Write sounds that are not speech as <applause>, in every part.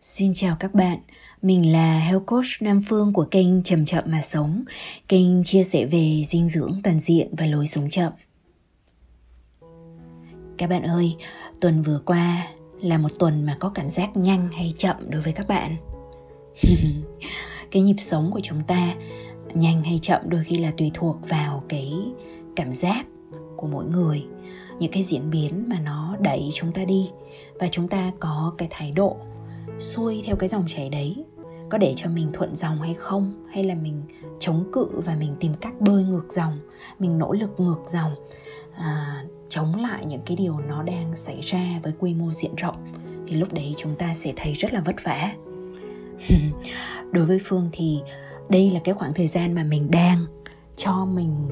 Xin chào các bạn, mình là Health Coach Nam Phương của kênh Chậm Chậm Mà Sống, kênh chia sẻ về dinh dưỡng toàn diện và lối sống chậm. Các bạn ơi, tuần vừa qua là một tuần mà có cảm giác nhanh hay chậm đối với các bạn. <laughs> cái nhịp sống của chúng ta nhanh hay chậm đôi khi là tùy thuộc vào cái cảm giác của mỗi người những cái diễn biến mà nó đẩy chúng ta đi. Và chúng ta có cái thái độ xuôi theo cái dòng chảy đấy. Có để cho mình thuận dòng hay không? Hay là mình chống cự và mình tìm cách bơi ngược dòng mình nỗ lực ngược dòng à, chống lại những cái điều nó đang xảy ra với quy mô diện rộng? Thì lúc đấy chúng ta sẽ thấy rất là vất vả. <laughs> Đối với phương thì đây là cái khoảng thời gian mà mình đang cho mình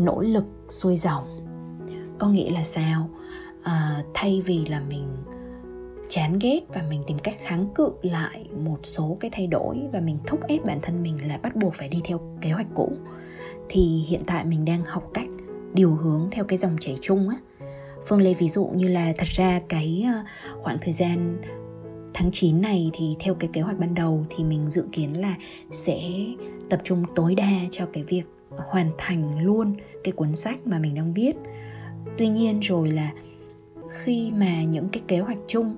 nỗ lực xuôi dòng. Có nghĩa là sao? À, thay vì là mình chán ghét và mình tìm cách kháng cự lại một số cái thay đổi và mình thúc ép bản thân mình là bắt buộc phải đi theo kế hoạch cũ thì hiện tại mình đang học cách điều hướng theo cái dòng chảy chung á. Phương lấy ví dụ như là thật ra cái ờ, khoảng thời gian tháng 9 này thì theo cái kế hoạch ban đầu thì mình dự kiến là sẽ tập trung tối đa cho cái việc hoàn thành luôn cái cuốn sách mà mình đang viết. Tuy nhiên rồi là khi mà những cái kế hoạch chung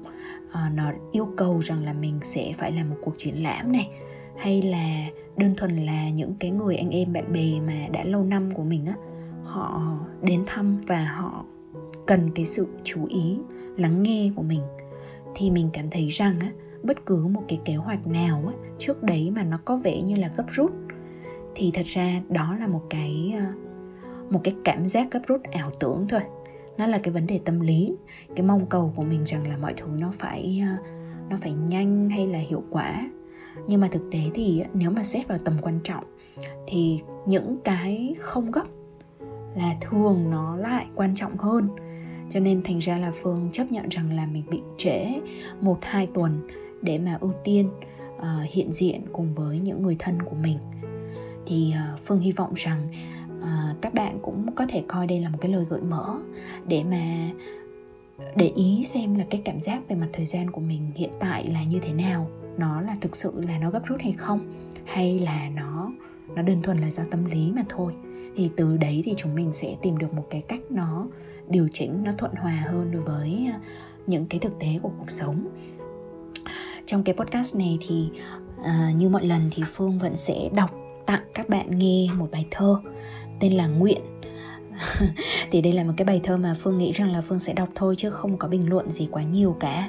uh, nó yêu cầu rằng là mình sẽ phải làm một cuộc triển lãm này hay là đơn thuần là những cái người anh em bạn bè mà đã lâu năm của mình á họ đến thăm và họ cần cái sự chú ý lắng nghe của mình thì mình cảm thấy rằng á bất cứ một cái kế hoạch nào á trước đấy mà nó có vẻ như là gấp rút thì thật ra đó là một cái ờ, một cái cảm giác gấp rút ảo tưởng thôi. Nó là cái vấn đề tâm lý. Cái mong cầu của mình rằng là mọi thứ nó phải ờ, nó phải nhanh hay là hiệu quả. Nhưng mà thực tế thì ờ, nếu mà xét vào tầm quan trọng thì những cái không gấp là thường nó lại quan trọng hơn. Cho nên thành ra là phương chấp nhận rằng là mình bị trễ một hai tuần để mà ưu tiên uh, hiện diện cùng với những người thân của mình thì ờ, phương hy vọng rằng uh, các bạn cũng có thể coi đây là một cái lời gợi mở để mà để ý xem là cái cảm giác về mặt thời gian của mình hiện tại là như thế nào. Nó là thực sự là nó gấp rút hay không? Hay là nó nó đơn thuần là do tâm lý mà thôi? Thì từ đấy thì chúng mình sẽ tìm được một cái cách nó điều chỉnh nó thuận hòa hơn đối với ờ, những cái thực tế của cuộc sống. Trong cái podcast này thì uh, như mọi lần thì phương vẫn sẽ đọc tặng các bạn nghe một bài thơ tên là nguyện. <laughs> Thì đây là một cái bài thơ mà phương nghĩ rằng là phương sẽ đọc thôi chứ không có bình luận gì quá nhiều cả.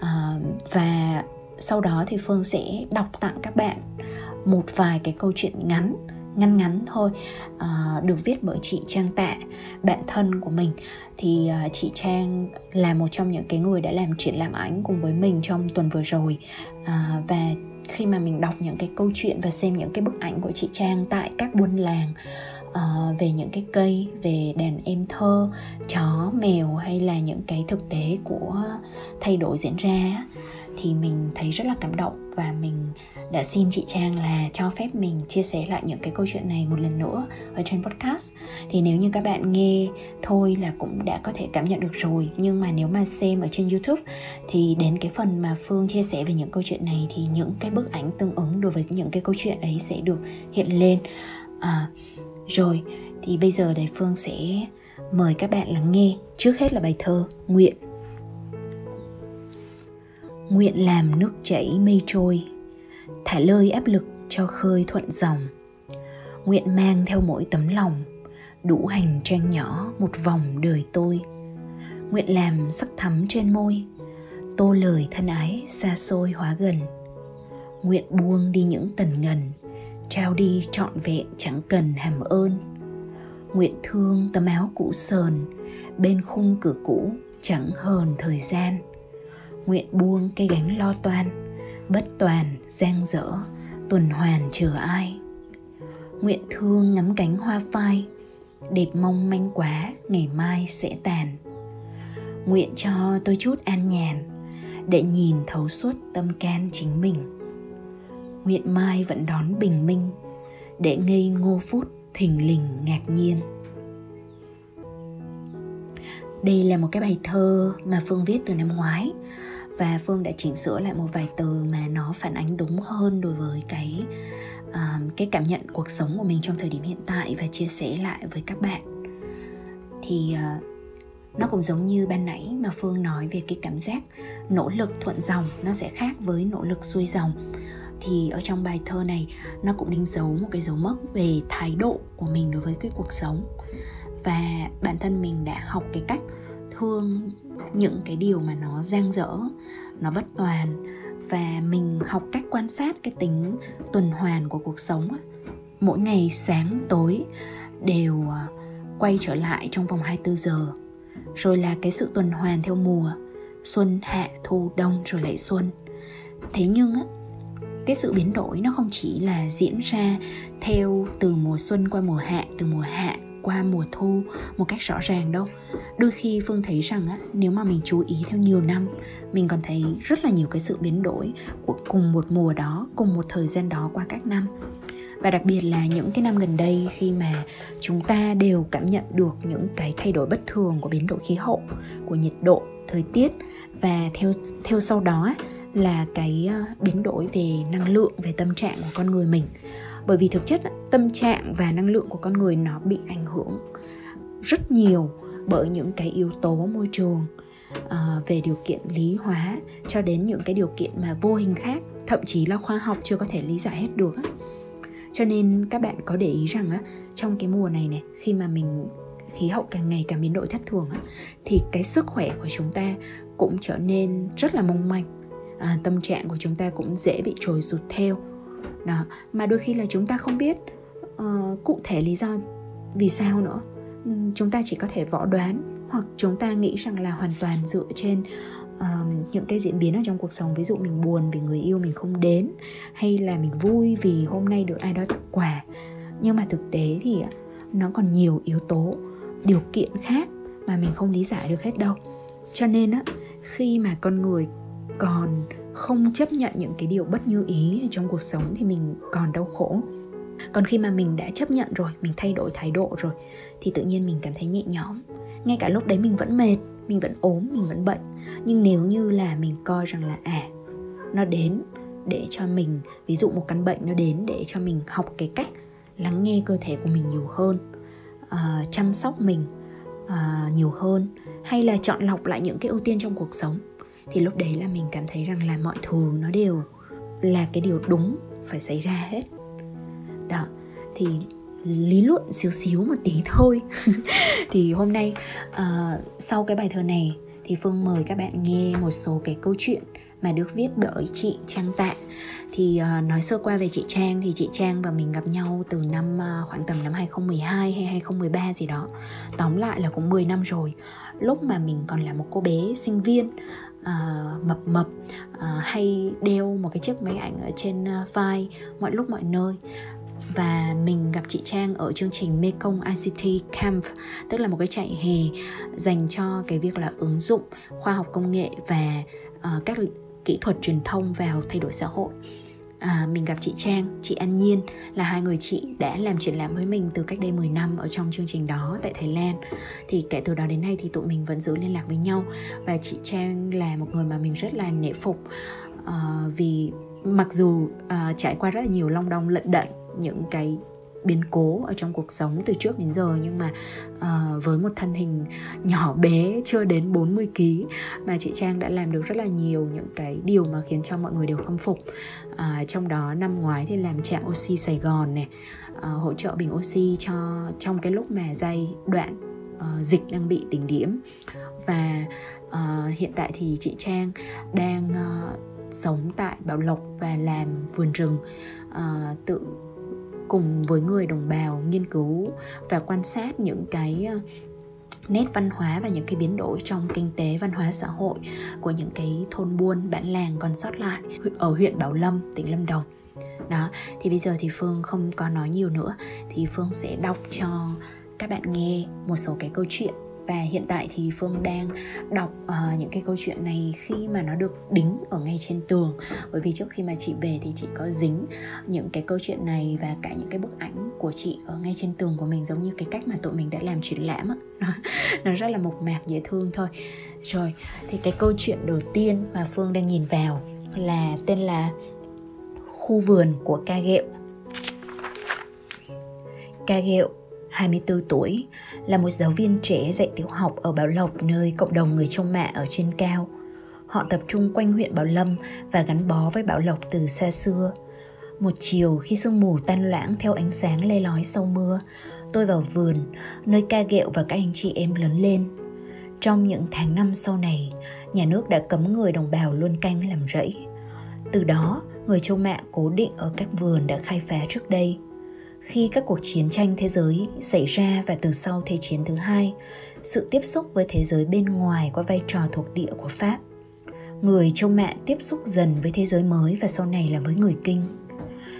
À, và sau đó thì phương sẽ đọc tặng các bạn một vài cái câu chuyện ngắn ngắn ngắn thôi uh, được viết bởi chị Trang Tạ bạn thân của mình. Thì uh, chị Trang là một trong những cái người đã làm triển lãm ảnh cùng với mình trong tuần vừa rồi. Uh, và khi mà mình đọc những cái câu chuyện và xem những cái bức ảnh của chị Trang tại các buôn làng uh, về những cái cây về đàn em thơ chó mèo hay là những cái thực tế của thay đổi diễn ra thì mình thấy rất là cảm động và mình đã xin chị Trang là cho phép mình chia sẻ lại những cái câu chuyện này một lần nữa ở trên podcast. Thì nếu như các bạn nghe thôi là cũng đã có thể cảm nhận được rồi. Nhưng mà nếu mà xem ở trên YouTube thì đến cái phần mà Phương chia sẻ về những câu chuyện này thì những cái bức ảnh tương ứng đối với những cái câu chuyện ấy sẽ được hiện lên. À, rồi thì bây giờ để Phương sẽ mời các bạn lắng nghe trước hết là bài thơ Nguyện. Nguyện làm nước chảy mây trôi, Thả lơi áp lực cho khơi thuận dòng. Nguyện mang theo mỗi tấm lòng, Đủ hành trang nhỏ một vòng đời tôi. Nguyện làm sắc thắm trên môi, Tô lời thân ái xa xôi hóa gần. Nguyện buông đi những tần ngần, Trao đi trọn vẹn chẳng cần hàm ơn. Nguyện thương tấm áo cũ sờn, Bên khung cửa cũ chẳng hờn thời gian nguyện buông cây gánh lo toan, bất toàn, giang dở, tuần hoàn chờ ai. Nguyện thương ngắm cánh hoa phai, đẹp mong manh quá, ngày mai sẽ tàn. Nguyện cho tôi chút an nhàn, để nhìn thấu suốt tâm can chính mình. Nguyện mai vẫn đón bình minh, để ngây ngô phút thình lình ngạc nhiên. Đây là một cái bài thơ mà phương viết từ năm ngoái và phương đã chỉnh sửa lại một vài từ mà nó phản ánh đúng hơn đối với cái uh, cái cảm nhận cuộc sống của mình trong thời điểm hiện tại và chia sẻ lại với các bạn. Thì uh, nó cũng giống như ban nãy mà phương nói về cái cảm giác nỗ lực thuận dòng nó sẽ khác với nỗ lực xuôi dòng. Thì ở trong bài thơ này nó cũng đánh dấu một cái dấu mốc về thái độ của mình đối với cái cuộc sống. Và bản thân mình đã học cái cách thương những cái điều mà nó giang dở, nó bất toàn và mình học cách quan sát cái tính tuần hoàn của cuộc sống mỗi ngày sáng, tối đều à, quay trở lại trong vòng 24 giờ. Rồi là cái sự tuần hoàn theo mùa, xuân, hạ, thu, đông rồi lại xuân. Thế nhưng á, cái sự biến đổi nó không chỉ là diễn ra theo từ mùa xuân qua mùa hạ, từ mùa hạ qua mùa thu một cách rõ ràng đâu. Đôi khi phương thấy rằng á, nếu mà mình chú ý theo nhiều năm, mình còn thấy rất là nhiều cái sự biến đổi của cùng một mùa đó, cùng một thời gian đó qua các năm. Và đặc biệt là những cái năm gần đây khi mà chúng ta đều cảm nhận được những cái thay đổi bất thường của biến đổi khí hậu, của nhiệt độ, thời tiết. Và theo theo sau đó là cái ờ, biến đổi về năng lượng, về tâm trạng của con người mình bởi vì thực chất tâm trạng và năng lượng của con người nó bị ảnh hưởng rất nhiều bởi những cái yếu tố môi trường ờ, về điều kiện lý hóa cho đến những cái điều kiện mà vô hình khác thậm chí là khoa học chưa có thể lý giải hết được cho nên các bạn có để ý rằng á trong cái mùa này này khi mà mình khí hậu càng ngày càng biến đổi thất thường á thì cái sức khỏe của chúng ta cũng trở nên rất là mong manh à, tâm trạng của chúng ta cũng dễ bị trồi sụt theo đó mà đôi khi là chúng ta không biết uh, cụ thể lý do vì sao nữa. Ừ, chúng ta chỉ có thể võ đoán hoặc chúng ta nghĩ rằng là hoàn toàn dựa trên um, những cái diễn biến ở trong cuộc sống ví dụ mình buồn vì người yêu mình không đến hay là mình vui vì hôm nay được ai đó tặng quà. Nhưng mà thực tế thì à, nó còn nhiều yếu tố điều kiện khác mà mình không lý giải được hết đâu. Cho nên á khi mà con người còn không chấp nhận những cái điều bất như ý trong cuộc sống thì mình còn đau khổ. Còn khi mà mình đã chấp nhận rồi mình thay đổi thái độ rồi thì tự nhiên mình cảm thấy nhẹ nhõm. Ngay cả lúc đấy mình vẫn mệt mình vẫn ốm mình vẫn bệnh. Nhưng nếu như là mình coi rằng là à nó đến để cho mình ví dụ một căn bệnh nó đến để cho mình học cái cách lắng nghe cơ thể của mình nhiều hơn uh, chăm sóc mình uh, nhiều hơn hay là chọn lọc lại những cái ưu tiên trong cuộc sống thì lúc đấy là mình cảm thấy rằng là mọi thứ nó đều là cái điều đúng phải xảy ra hết. Đó thì lý luận xíu xíu một tí thôi. <laughs> Thì hôm nay uh, sau cái bài thơ này thì phương mời các bạn nghe một số cái câu chuyện mà được viết bởi chị Trang Tạ. Thì uh, nói sơ qua về chị Trang thì chị Trang và mình gặp nhau từ năm uh, khoảng tầm năm 2012 hay 2013 gì đó. Tóm lại là cũng 10 năm rồi. Lúc mà mình còn là một cô bé sinh viên uh, mập mập uh, hay đeo một cái chiếc máy ảnh ở trên uh, vai mọi lúc mọi nơi. Và mình gặp chị Trang ở chương trình Mekong ICT Camp tức là một cái chạy hè dành cho cái việc là ứng dụng khoa học công nghệ và uh, các kỹ thuật truyền thông vào thay đổi xã hội à, mình gặp chị Trang, chị An Nhiên là hai người chị đã làm triển lãm với mình từ cách đây 10 năm ở trong chương trình đó tại Thái Lan. Thì kể từ đó đến nay thì tụi mình vẫn giữ liên lạc với nhau và chị Trang là một người mà mình rất là nể phục. Uh, vì mặc dù uh, trải qua rất là nhiều long đong lận đận những cái biến cố ở trong cuộc sống từ trước đến giờ. Nhưng mà uh, với một thân hình nhỏ bé chưa đến 40 kg mà chị Trang đã làm được rất là nhiều những cái điều mà khiến cho mọi người đều khâm phục. Uh, trong đó năm ngoái thì làm trạm oxy Sài Gòn này uh, hỗ trợ bình oxy cho trong cái lúc mà dây đoạn uh, dịch đang bị đỉnh điểm. Và uh, hiện tại thì chị Trang đang uh, sống tại Bảo Lộc và làm vườn rừng uh, tự cùng với người đồng bào nghiên cứu và quan sát những cái ờ, nét văn hóa và những cái biến đổi trong kinh tế văn hóa xã hội của những cái thôn buôn bản làng còn sót lại ở huyện Bảo Lâm, tỉnh Lâm Đồng. Đó, thì bây giờ thì Phương không có nói nhiều nữa thì Phương sẽ đọc cho các bạn nghe một số cái câu chuyện và hiện tại thì phương đang đọc uh, những cái câu chuyện này khi mà nó được đính ở ngay trên tường. Bởi vì trước khi mà chị về thì chị có dính những cái câu chuyện này và cả những cái bức ảnh của chị ở ngay trên tường của mình giống như cái cách mà tụi mình đã làm triển lãm á. Nó rất là mộc mạc dễ thương thôi. Rồi thì cái câu chuyện đầu tiên mà phương đang nhìn vào là tên là khu vườn của ca ghẹo. Ca ghẹo 24 tuổi, là một giáo viên trẻ dạy tiểu học ở Bảo Lộc nơi cộng đồng người trông mạ ở trên cao. Họ tập trung quanh huyện Bảo Lâm và gắn bó với Bảo Lộc từ xa xưa. Một chiều khi sương mù tan loãng theo ánh sáng le lói sau mưa, tôi vào vườn, nơi ca ghẹo và các anh chị em lớn lên. Trong những tháng năm sau này, nhà nước đã cấm người đồng bào luôn canh làm rẫy. Từ đó, người châu mạ cố định ở các vườn đã khai phá trước đây – khi các cuộc chiến tranh thế giới xảy ra và từ sau Thế chiến thứ hai, sự tiếp xúc với thế giới bên ngoài qua vai trò thuộc địa của Pháp. Người châu mẹ tiếp xúc dần với thế giới mới và sau này là với người Kinh.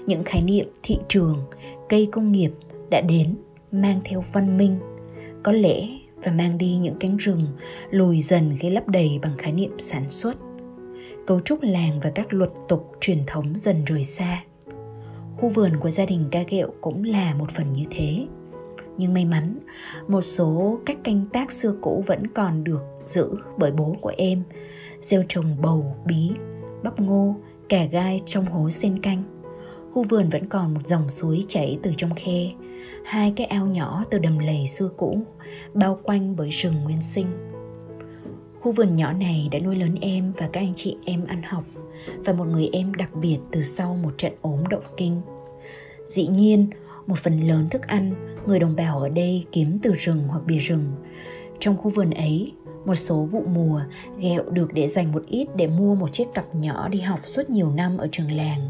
Những khái niệm thị trường, cây công nghiệp đã đến mang theo văn minh, có lẽ và mang đi những cánh rừng lùi dần khi lấp đầy bằng khái niệm sản xuất. Cấu trúc làng và các luật tục truyền thống dần rời xa khu vườn của gia đình ca kẹo cũng là một phần như thế. Nhưng may mắn, một số cách canh tác xưa cũ vẫn còn được giữ bởi bố của em. Gieo trồng bầu, bí, bắp ngô cà gai trong hố sen canh. Khu vườn vẫn còn một dòng suối chảy từ trong khe. Hai cái ao nhỏ từ đầm lầy xưa cũ, bao quanh bởi rừng nguyên sinh. Khu vườn nhỏ này đã nuôi lớn em và các anh chị em ăn học. Và một người em đặc biệt từ sau một trận ốm động kinh. Dĩ nhiên, một phần lớn thức ăn người đồng bào ở đây kiếm từ rừng hoặc bìa rừng. Trong khu vườn ấy, một số vụ mùa ghẹo được để dành một ít để mua một chiếc cặp nhỏ đi học suốt nhiều năm ở trường làng.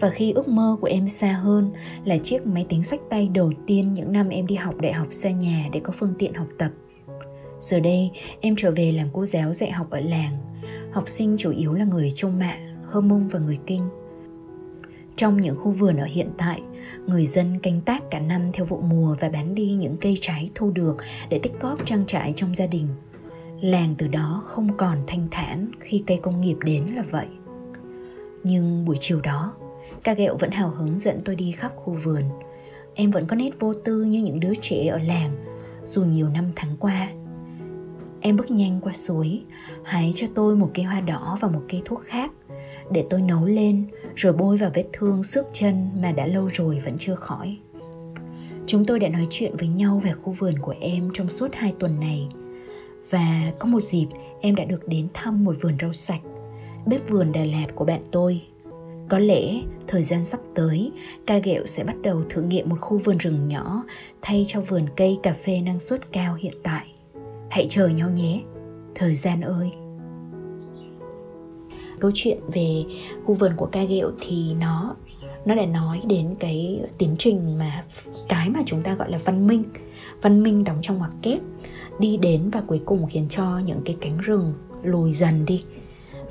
Và khi ước mơ của em xa hơn là chiếc máy tính sách tay đầu tiên những năm em đi học đại học xa nhà để có phương tiện học tập. Giờ đây, em trở về làm cô giáo dạy học ở làng. Học sinh chủ yếu là người châu Mạ, Hơ Mông và người Kinh. Trong những khu vườn ở hiện tại, người dân canh tác cả năm theo vụ mùa và bán đi những cây trái thu được để tích cóp trang trại trong gia đình. Làng từ đó không còn thanh thản khi cây công nghiệp đến là vậy. Nhưng buổi chiều đó, ca ghẹo vẫn hào hứng dẫn tôi đi khắp khu vườn. Em vẫn có nét vô tư như những đứa trẻ ở làng, dù nhiều năm tháng qua. Em bước nhanh qua suối, hái cho tôi một cây hoa đỏ và một cây thuốc khác – để tôi nấu lên rồi bôi vào vết thương xước chân mà đã lâu rồi vẫn chưa khỏi. Chúng tôi đã nói chuyện với nhau về khu vườn của em trong suốt hai tuần này và có một dịp em đã được đến thăm một vườn rau sạch, bếp vườn Đà Lạt của bạn tôi. Có lẽ thời gian sắp tới, ca ghẹo sẽ bắt đầu thử nghiệm một khu vườn rừng nhỏ thay cho vườn cây cà phê năng suất cao hiện tại. Hãy chờ nhau nhé, thời gian ơi! Câu chuyện về khu vườn của ca ghẹo thì nó nó đã nói đến cái tiến trình mà cái mà chúng ta gọi là văn minh. Văn minh đóng trong ngoặc kép đi đến và cuối cùng khiến cho những cái cánh rừng lùi dần đi.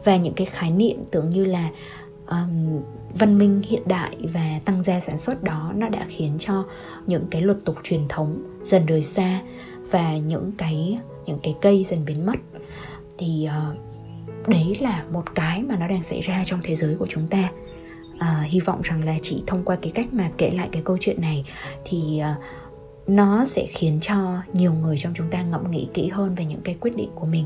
Và những cái khái niệm tưởng như là um, văn minh hiện đại và tăng gia sản xuất đó nó đã khiến cho những cái luật tục truyền thống dần rời xa và những cái những cái cây dần biến mất. Thì uh, đấy là một cái mà nó đang xảy ra trong thế giới của chúng ta. À, hy vọng rằng là chỉ thông qua cái cách mà kể lại cái câu chuyện này thì uh, nó sẽ khiến cho nhiều người trong chúng ta ngẫm nghĩ kỹ hơn về những cái quyết định của mình.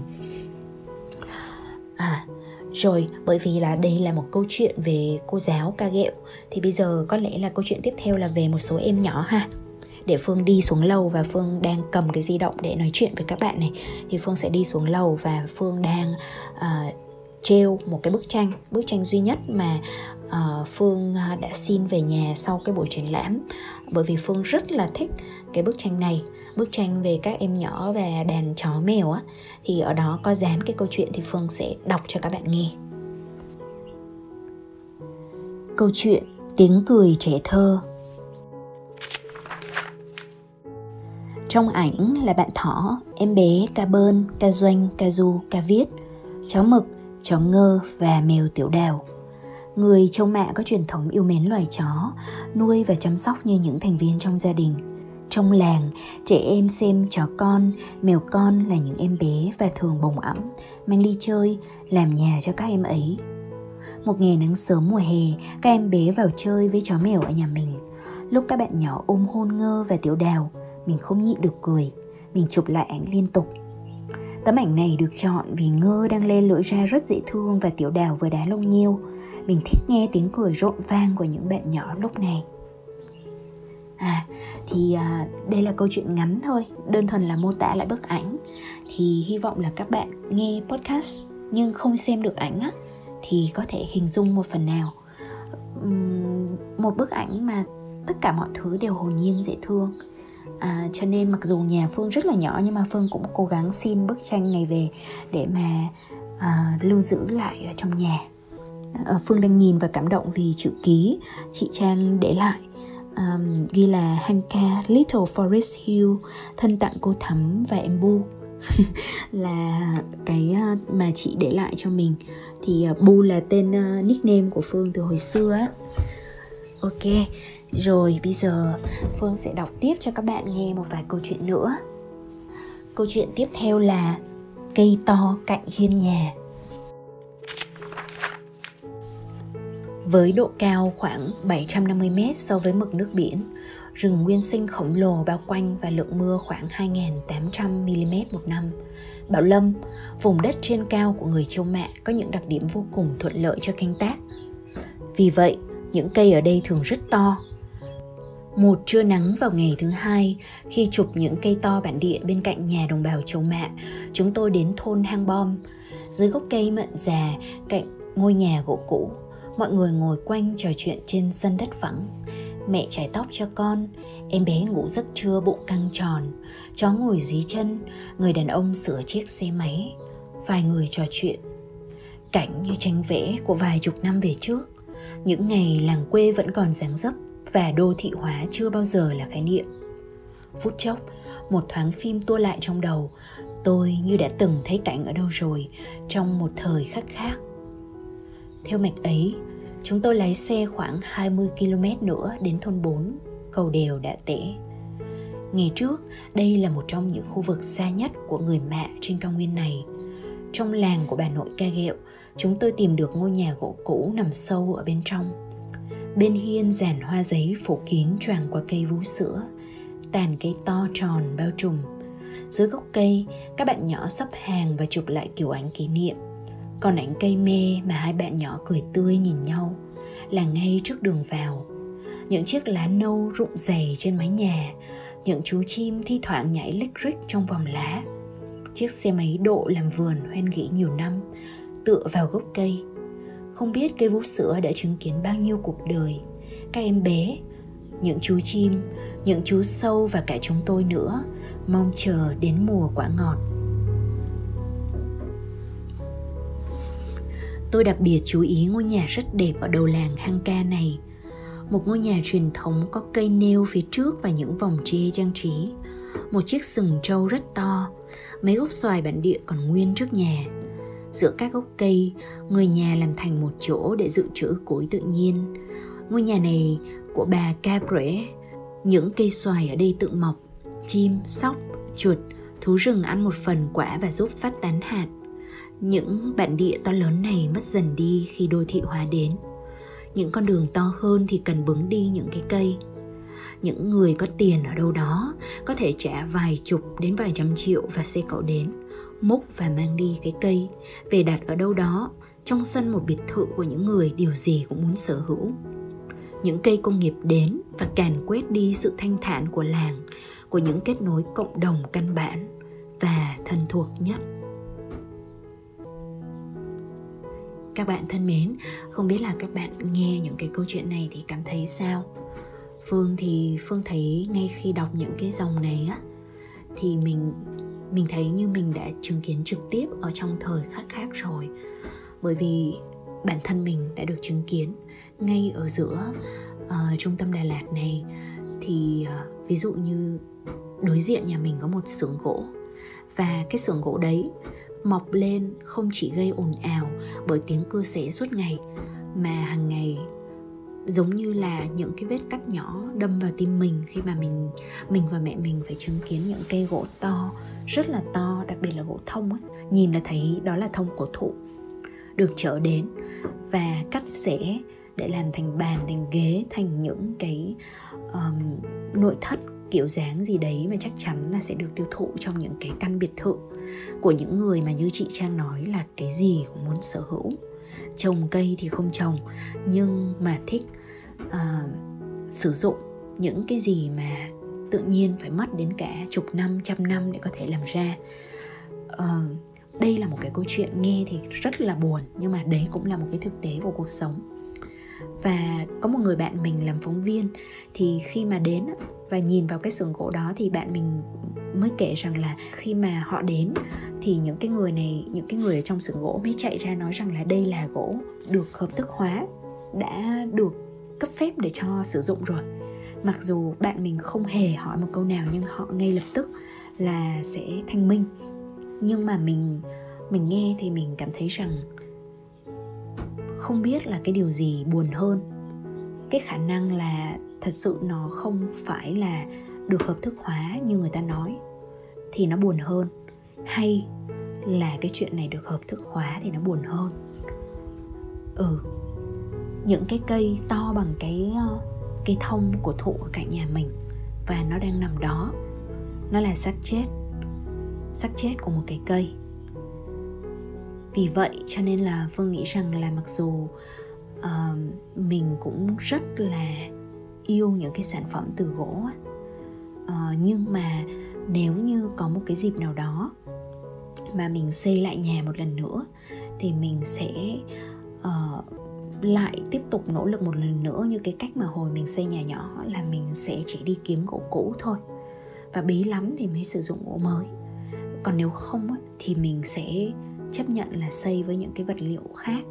À rồi bởi vì là đây là một câu chuyện về cô giáo ca ghẹo thì bây giờ có lẽ là câu chuyện tiếp theo là về một số em nhỏ ha để phương đi xuống lầu và phương đang cầm cái di động để nói chuyện với các bạn này. Thì phương sẽ đi xuống lầu và phương đang uh, treo một cái bức tranh bức tranh duy nhất mà uh, phương uh, đã xin về nhà sau cái buổi triển lãm. Bởi vì phương rất là thích cái bức tranh này bức tranh về các em nhỏ và đàn chó mèo á. Thì ở đó có dán cái câu chuyện thì phương sẽ đọc cho các bạn nghe. Câu chuyện tiếng cười trẻ thơ Trong ảnh là bạn thỏ, em bé, ca bơn, ca doanh, ca du, ca viết, chó mực, chó ngơ và mèo tiểu đào. Người châu mạ có truyền thống yêu mến loài chó, nuôi và chăm sóc như những thành viên trong gia đình. trong làng trẻ em xem chó con mèo con là những em bé và thường bồng ẵm mang đi chơi làm nhà cho các em ấy một ngày nắng sớm mùa hè các em bé vào chơi với chó mèo ở nhà mình lúc các bạn nhỏ ôm hôn ngơ và tiểu đào mình không nhịn được cười. Mình chụp lại ảnh liên tục. Tấm ảnh này được chọn vì ngơ đang lên lưỡi ra rất dễ thương và tiểu đào vừa đá lông nhiêu. Mình thích nghe tiếng cười rộn vang của những bạn nhỏ lúc này. À thì à, đây là câu chuyện ngắn thôi. Đơn thuần là mô tả lại bức ảnh. Thì hy vọng là các bạn nghe podcast nhưng không xem được ảnh á thì có thể hình dung một phần nào. Uhm, một bức ảnh mà tất cả mọi thứ đều hồn nhiên dễ thương à, cho nên mặc dù nhà phương rất là nhỏ nhưng mà phương cũng cố gắng xin bức tranh này về để mà à, lưu giữ lại ở trong nhà. À, phương đang nhìn và cảm động vì chữ ký chị trang để lại. Um, ghi là Hanka Little Forest Hill thân tặng cô Thắm và em Bu. <laughs> Là cái ờ, mà chị để lại cho mình. Thì ờ, Bu là tên uh, nickname của Phương từ hồi xưa á. Ok, rồi bây giờ Phương sẽ đọc tiếp cho các bạn nghe một vài câu chuyện nữa. Câu chuyện tiếp theo là cây to cạnh hiên nhà. Với độ cao khoảng 750 m so với mực nước biển, rừng nguyên sinh khổng lồ bao quanh và lượng mưa khoảng 2.800 mm một năm. Bảo Lâm, vùng đất trên cao của người Châu Mạ có những đặc điểm vô cùng thuận lợi cho canh tác. Vì vậy, những cây ở đây thường rất to. Một trưa nắng vào ngày thứ hai, khi chụp những cây to bản địa bên cạnh nhà đồng bào Châu Mạ, chúng tôi đến thôn Hang Bom. Dưới gốc cây mận già, cạnh ngôi nhà gỗ cũ, mọi người ngồi quanh trò chuyện trên sân đất phẳng mẹ chải tóc cho con em bé ngủ giấc trưa bụng căng tròn. Chó ngồi dưới chân người đàn ông sửa chiếc xe máy. Vài người trò chuyện. Cảnh như tranh vẽ của vài chục năm về trước. Những ngày làng quê vẫn còn dáng dấp và đô thị hóa chưa bao giờ là khái niệm phút chốc một thoáng phim tua lại trong đầu tôi như đã từng thấy cảnh ở đâu rồi trong một thời khắc khác theo mạch ấy Chúng tôi lái xe khoảng 20 km nữa đến thôn 4, cầu đều đã tể. Ngày trước, đây là một trong những khu vực xa nhất của người mạ trên cao nguyên này. Trong làng của bà nội ca ghẹo, chúng tôi tìm được ngôi nhà gỗ cũ nằm sâu ở bên trong. Bên hiên giàn hoa giấy phủ kín choàng qua cây vú sữa, tàn cây to tròn bao trùm. Dưới gốc cây, các bạn nhỏ sắp hàng và chụp lại kiểu ảnh kỷ niệm. Còn ảnh cây mê mà hai bạn nhỏ cười tươi nhìn nhau là ngay trước đường vào. Những chiếc lá nâu rụng dày trên mái nhà những chú chim thi thoảng nhảy lích rích trong vòng lá. Chiếc xe máy độ làm vườn hoen nghĩ nhiều năm tựa vào gốc cây không biết cây vú sữa đã chứng kiến bao nhiêu cuộc đời các em bé những chú chim những chú sâu và cả chúng tôi nữa mong chờ đến mùa quả ngọt Tôi đặc biệt chú ý ngôi nhà rất đẹp ở đầu làng hang ca này. Một ngôi nhà truyền thống có cây nêu phía trước và những vòng tre trang trí. Một chiếc sừng trâu rất to, mấy gốc xoài bản địa còn nguyên trước nhà. Giữa các gốc cây, người nhà làm thành một chỗ để dự trữ củi tự nhiên. Ngôi nhà này của bà Cabre, những cây xoài ở đây tự mọc, chim, sóc, chuột, thú rừng ăn một phần quả và giúp phát tán hạt. Những bản địa to lớn này mất dần đi khi đô thị hóa đến. Những con đường to hơn thì cần bứng đi những cái cây. Những người có tiền ở đâu đó có thể trả vài chục đến vài trăm triệu và xe cậu đến múc và mang đi cái cây. Về đặt ở đâu đó, trong sân một biệt thự của những người điều gì cũng muốn sở hữu. Những cây công nghiệp đến và càn quét đi sự thanh thản của làng, của những kết nối cộng đồng căn bản và thân thuộc nhất. Các bạn thân mến, không biết là các bạn nghe những cái câu chuyện này thì cảm thấy sao? Phương thì, phương thấy ngay khi đọc những cái dòng này á, thì mình mình thấy như mình đã chứng kiến trực tiếp ở trong thời khắc khác rồi. Bởi vì bản thân mình đã được chứng kiến ngay ở giữa uh, trung tâm Đà Lạt này. Thì uh, ví dụ như đối diện nhà mình có một xưởng gỗ. Và cái xưởng gỗ đấy mọc lên không chỉ gây ồn ào bởi tiếng cưa xẻ suốt ngày mà hàng ngày giống như là những cái vết cắt nhỏ đâm vào tim mình khi mà mình mình và mẹ mình phải chứng kiến những cây gỗ to rất là to đặc biệt là gỗ thông ấy nhìn là thấy đó là thông cổ thụ được chở đến và cắt xẻ để làm thành bàn thành ghế thành những cái um, nội thất kiểu dáng gì đấy mà chắc chắn là sẽ được tiêu thụ trong những cái căn biệt thự của những người mà như chị trang nói là cái gì cũng muốn sở hữu. Trồng cây thì không trồng nhưng mà thích uh, sử dụng những cái gì mà tự nhiên phải mất đến cả chục năm trăm năm để có thể làm ra. Ờ, đây là một cái câu chuyện nghe thì rất là buồn nhưng mà đấy cũng là một cái thực tế của cuộc sống. Và có một người bạn mình làm phóng viên thì khi mà đến và nhìn vào cái xưởng gỗ đó thì bạn mình mới kể rằng là khi mà họ đến thì những cái người này những cái người ở trong xưởng gỗ mới chạy ra nói rằng là đây là gỗ được hợp thức hóa đã được cấp phép để cho sử dụng rồi mặc dù bạn mình không hề hỏi một câu nào nhưng họ ngay lập tức là sẽ thanh minh. Nhưng mà mình mình nghe thì mình cảm thấy rằng không biết là cái điều gì buồn hơn. Cái khả năng là thật sự nó không phải là được hợp thức hóa như người ta nói thì nó buồn hơn. Hay là cái chuyện này được hợp thức hóa thì nó buồn hơn. Ừ những cái cây to bằng cái cây thông của thụ ở cạnh nhà mình. Và nó đang nằm đó. Nó là xác chết. Xác chết của một cái cây. Vì vậy cho nên là phương nghĩ rằng là mặc dù uh, mình cũng rất là yêu những cái sản phẩm từ gỗ uh, nhưng mà nếu như có một cái dịp nào đó mà mình xây lại nhà một lần nữa thì mình sẽ uh, lại tiếp tục nỗ lực một lần nữa như cái cách mà hồi mình xây nhà nhỏ là mình sẽ chỉ đi kiếm gỗ cũ thôi. Và bí lắm thì mới sử dụng gỗ mới. Còn nếu không thì mình sẽ chấp nhận là xây với những cái vật liệu khác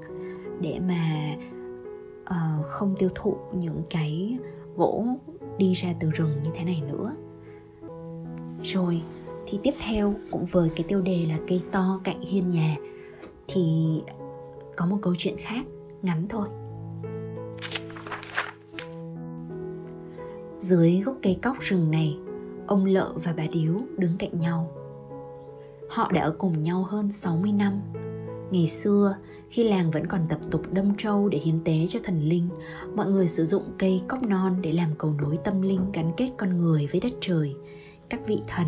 để mà uh, không tiêu thụ những cái gỗ đi ra từ rừng như thế này nữa. Rồi thì tiếp theo cũng với cái tiêu đề là cây to cạnh hiên nhà thì có một câu chuyện khác ngắn thôi dưới gốc cây cóc rừng này ông lợ và bà điếu đứng cạnh nhau Họ đã ở cùng nhau hơn 60 năm. Ngày xưa, khi làng vẫn còn tập tục đâm trâu để hiến tế cho thần linh, mọi người sử dụng cây cóc non để làm cầu nối tâm linh gắn kết con người với đất trời, các vị thần.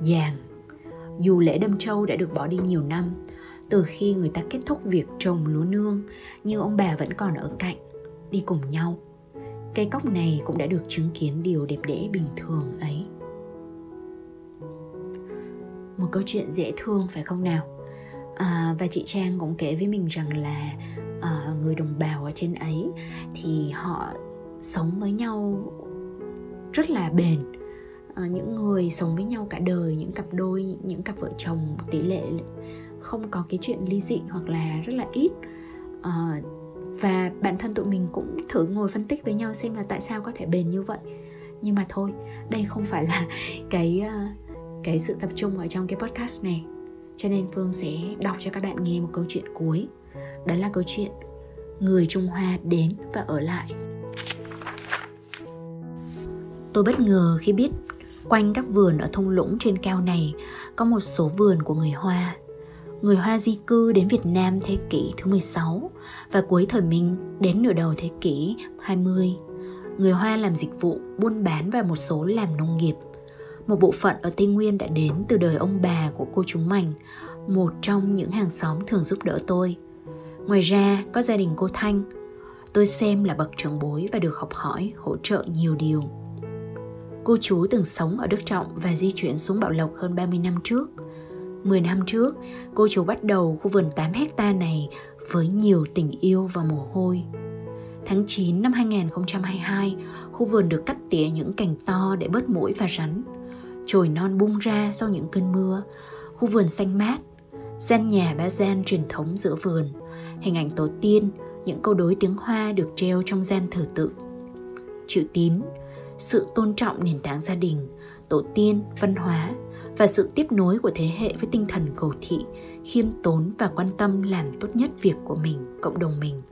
Giàng Dù lễ đâm trâu đã được bỏ đi nhiều năm, từ khi người ta kết thúc việc trồng lúa nương, nhưng ông bà vẫn còn ở cạnh, đi cùng nhau. Cây cóc này cũng đã được chứng kiến điều đẹp đẽ bình thường ấy. Một câu chuyện dễ thương phải không nào? À, và chị trang cũng kể với mình rằng là à, người đồng bào ở trên ấy thì họ sống với nhau rất là bền. À, những người sống với nhau cả đời những cặp đôi những cặp vợ chồng tỷ lệ không có cái chuyện ly dị hoặc là rất là ít. À, và bản thân tụi mình cũng thử ngồi phân tích với nhau xem là tại sao có thể bền như vậy. Nhưng mà thôi đây không phải là <laughs> cái uh, cái sự tập trung ở trong cái podcast này. Cho nên phương sẽ đọc cho các bạn nghe một câu chuyện cuối. Đó là câu chuyện người trung hoa đến và ở lại tôi bất ngờ khi biết quanh các vườn ở thung lũng trên cao này có một số vườn của người hoa người Hoa di cư đến Việt Nam thế kỷ thứ 16 và cuối thời Minh đến nửa đầu thế kỷ 20. Người Hoa làm dịch vụ, buôn bán và một số làm nông nghiệp – một bộ phận ở Tây Nguyên đã đến từ đời ông bà của cô chú Mành, một trong những hàng xóm thường giúp đỡ tôi. Ngoài ra, có gia đình cô Thanh. Tôi xem là bậc trưởng bối và được học hỏi, hỗ trợ nhiều điều. Cô chú từng sống ở Đức Trọng và di chuyển xuống Bảo Lộc hơn 30 năm trước. 10 năm trước, cô chú bắt đầu khu vườn 8 hecta này với nhiều tình yêu và mồ hôi. Tháng 9 năm 2022, khu vườn được cắt tỉa những cành to để bớt mũi và rắn. Chồi non bung ra sau những cơn mưa, khu vườn xanh mát, gian nhà ba gian truyền thống giữa vườn, hình ảnh tổ tiên, những câu đối tiếng Hoa được treo trong gian thờ tự. Chữ tín, sự tôn trọng nền tảng gia đình, tổ tiên, văn hóa và sự tiếp nối của thế hệ với tinh thần cầu thị, khiêm tốn và quan tâm làm tốt nhất việc của mình, cộng đồng mình.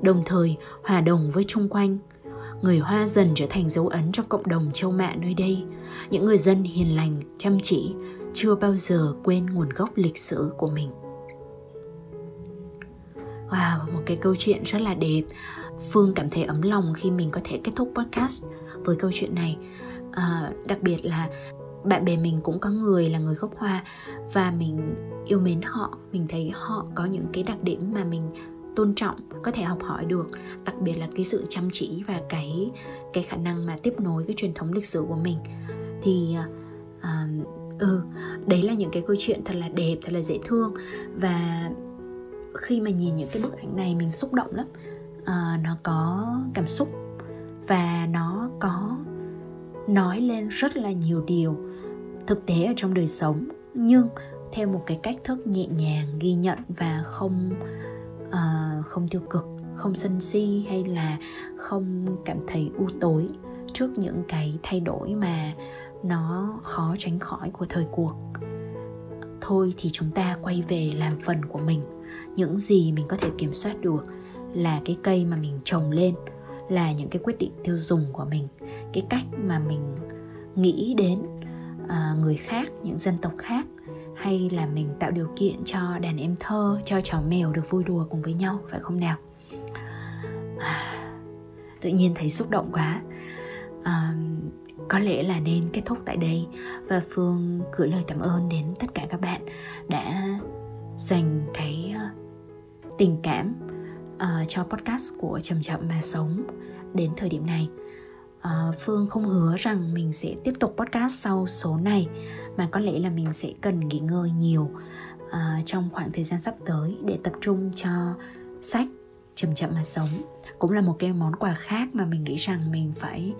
đồng thời hòa đồng với chung quanh người Hoa dần trở thành dấu ấn trong cộng đồng châu Mạ nơi đây. Những người dân hiền lành, chăm chỉ, chưa bao giờ quên nguồn gốc lịch sử của mình. Wow, một cái câu chuyện rất là đẹp. Phương cảm thấy ấm lòng khi mình có thể kết thúc podcast với câu chuyện này. À, đặc biệt là bạn bè mình cũng có người là người gốc hoa và mình yêu mến họ. Mình thấy họ có những cái đặc điểm mà mình tôn trọng có thể học hỏi được đặc biệt là cái sự chăm chỉ và cái cái khả năng mà tiếp nối cái truyền thống lịch sử của mình. Thì uh, ừ đấy là những cái câu chuyện thật là đẹp thật là dễ thương. Và khi mà nhìn những cái bức ảnh này mình xúc động lắm. Uh, nó có cảm xúc và nó có nói lên rất là nhiều điều thực tế ở trong đời sống nhưng theo một cái cách thức nhẹ nhàng ghi nhận và không uh, không tiêu cực không sân si hay là không cảm thấy u tối trước những cái thay đổi mà nó khó tránh khỏi của thời cuộc. Thôi thì chúng ta quay về làm phần của mình. Những gì mình có thể kiểm soát được là cái cây mà mình trồng lên là những cái quyết định tiêu dùng của mình cái cách mà mình nghĩ đến À, người khác những dân tộc khác hay là mình tạo điều kiện cho đàn em thơ cho chó mèo được vui đùa cùng với nhau phải không nào? À, tự nhiên thấy xúc động quá. À, có lẽ là nên kết thúc tại đây. Và phương gửi lời cảm ơn đến tất cả các bạn đã dành cái à, tình cảm uh, cho podcast của chậm chậm mà sống đến thời điểm này uh, phương không hứa rằng mình sẽ tiếp tục podcast sau số này mà có lẽ là mình sẽ cần nghỉ ngơi nhiều uh, trong khoảng thời gian sắp tới để tập trung cho sách chậm chậm mà sống. Cũng là một cái món quà khác mà mình nghĩ rằng mình phải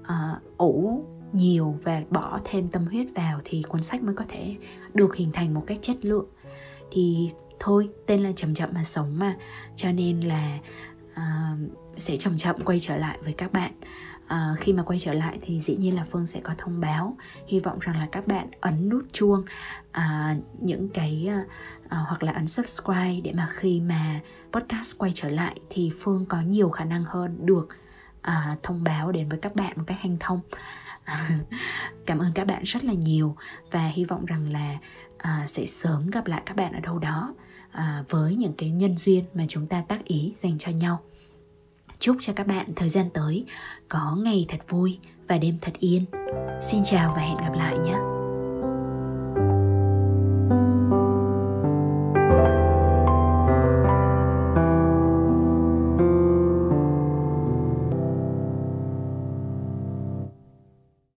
uh, ủ nhiều và bỏ thêm tâm huyết vào thì cuốn sách mới có thể được hình thành một cách chất lượng. Thì thôi tên là chậm chậm mà sống mà cho nên là uh, sẽ chậm chậm quay trở lại với các bạn à, khi mà quay trở lại thì dĩ nhiên là phương sẽ có thông báo. Hy vọng rằng là các bạn ấn nút chuông à, những cái à, hoặc là ấn subscribe để mà khi mà podcast quay trở lại thì phương có nhiều khả năng hơn được à, thông báo đến với các bạn một cách hanh thông. <laughs> Cảm ơn các bạn rất là nhiều và hy vọng rằng là à, sẽ sớm gặp lại các bạn ở đâu đó à, với những cái nhân duyên mà chúng ta tác ý dành cho nhau chúc cho các bạn thời gian tới có ngày thật vui và đêm thật yên. Xin chào và hẹn gặp lại nhé.